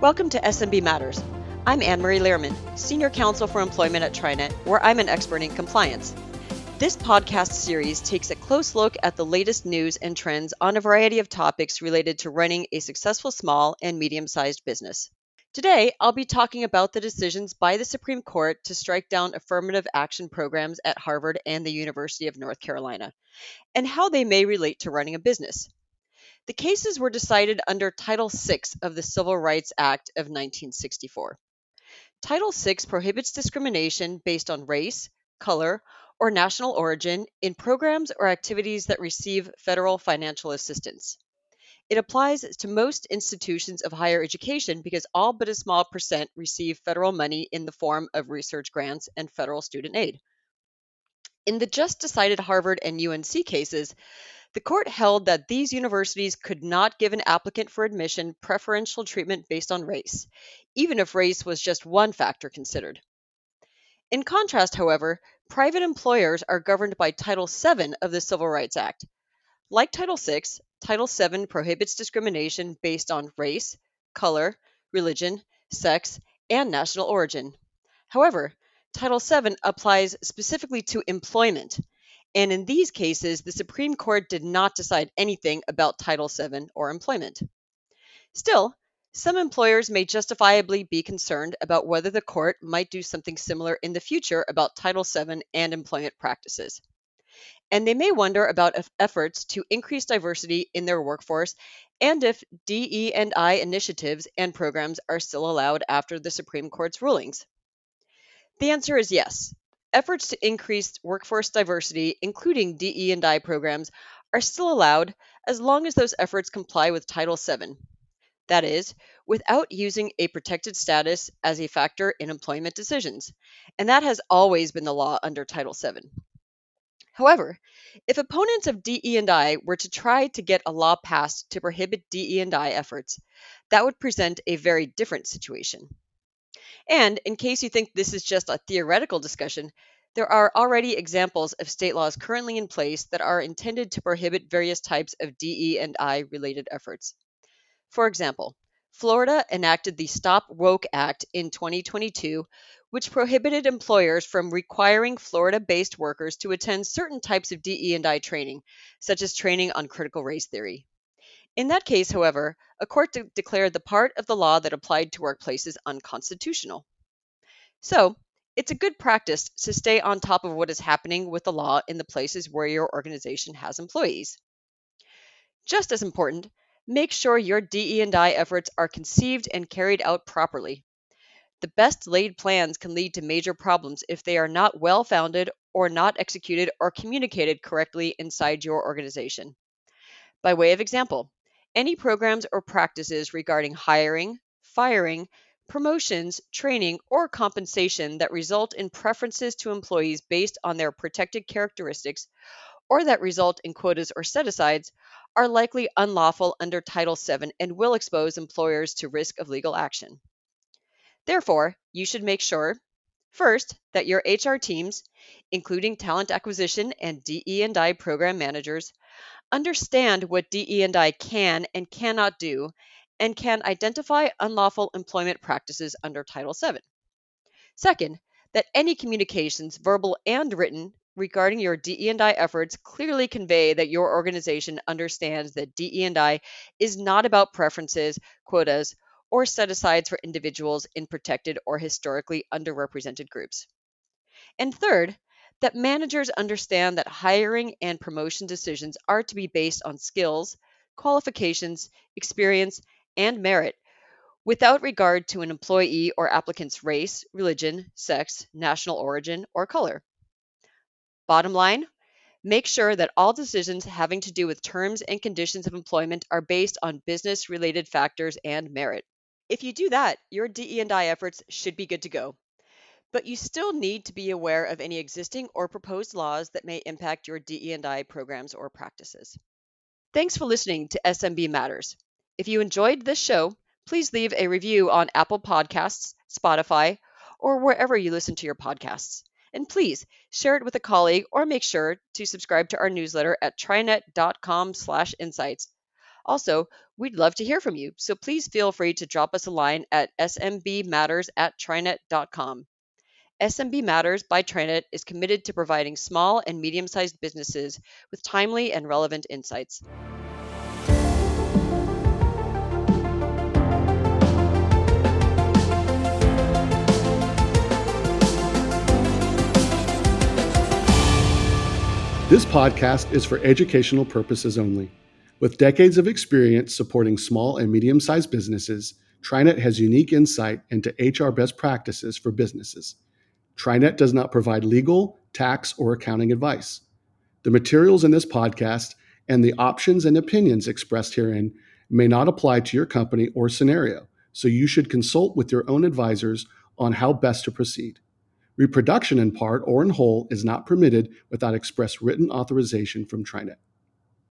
Welcome to SMB Matters. I'm Annmarie Liermann, Senior Counsel for Employment at TriNet, where I'm an expert in compliance. This podcast series takes a close look at the latest news and trends on a variety of topics related to running a successful small and medium sized business. Today, I'll be talking about the decisions by the Supreme Court to strike down affirmative action programs at Harvard and the University of North Carolina, and how they may relate to running a business. The cases were decided under Title VI of the Civil Rights Act of 1964. Title VI prohibits discrimination based on race, color, or national origin in programs or activities that receive federal financial assistance. It applies to most institutions of higher education because all but a small percent receive federal money in the form of research grants and federal student aid. In the just decided Harvard and UNC cases, the court held that these universities could not give an applicant for admission preferential treatment based on race, even if race was just one factor considered. In contrast, however, private employers are governed by Title VII of the Civil Rights Act. Like Title VI, Title VII prohibits discrimination based on race, color, religion, sex, and national origin. However, Title VII applies specifically to employment, and in these cases, the Supreme Court did not decide anything about Title VII or employment. Still, some employers may justifiably be concerned about whether the court might do something similar in the future about Title VII and employment practices. And they may wonder about efforts to increase diversity in their workforce and if DE&I initiatives and programs are still allowed after the Supreme Court's rulings. The answer is yes. Efforts to increase workforce diversity, including DE&I programs, are still allowed as long as those efforts comply with Title VII, that is, without using a protected status as a factor in employment decisions. And that has always been the law under Title VII. However, if opponents of DE&I were to try to get a law passed to prohibit DE&I efforts, that would present a very different situation. And in case you think this is just a theoretical discussion, there are already examples of state laws currently in place that are intended to prohibit various types of DE&I related efforts. For example, Florida enacted the Stop Woke Act in 2022, which prohibited employers from requiring Florida-based workers to attend certain types of DE&I training, such as training on critical race theory. In that case, however, a court de- declared the part of the law that applied to workplaces unconstitutional. So, it's a good practice to stay on top of what is happening with the law in the places where your organization has employees. Just as important, Make sure your DE&I efforts are conceived and carried out properly. The best laid plans can lead to major problems if they are not well founded or not executed or communicated correctly inside your organization. By way of example, any programs or practices regarding hiring, firing, promotions, training, or compensation that result in preferences to employees based on their protected characteristics or that result in quotas or set asides are likely unlawful under Title VII and will expose employers to risk of legal action. Therefore, you should make sure first that your HR teams, including talent acquisition and DE&I program managers, understand what DE&I can and cannot do and can identify unlawful employment practices under Title VII. Second, that any communications, verbal and written, regarding your DE&I efforts clearly convey that your organization understands that DE&I is not about preferences, quotas, or set-asides for individuals in protected or historically underrepresented groups. And third, that managers understand that hiring and promotion decisions are to be based on skills, qualifications, experience, and merit without regard to an employee or applicant's race, religion, sex, national origin, or color. Bottom line, make sure that all decisions having to do with terms and conditions of employment are based on business related factors and merit. If you do that, your DE&I efforts should be good to go. But you still need to be aware of any existing or proposed laws that may impact your DE&I programs or practices. Thanks for listening to SMB Matters. If you enjoyed this show, please leave a review on Apple Podcasts, Spotify, or wherever you listen to your podcasts. And please share it with a colleague or make sure to subscribe to our newsletter at trinet.com/insights. Also, we'd love to hear from you, so please feel free to drop us a line at smbmatters at trinet.com. SMB Matters by Trinet is committed to providing small and medium sized businesses with timely and relevant insights. This podcast is for educational purposes only. With decades of experience supporting small and medium sized businesses, Trinet has unique insight into HR best practices for businesses. Trinet does not provide legal, tax, or accounting advice. The materials in this podcast and the options and opinions expressed herein may not apply to your company or scenario, so you should consult with your own advisors on how best to proceed. Reproduction in part or in whole is not permitted without express written authorization from Trinet.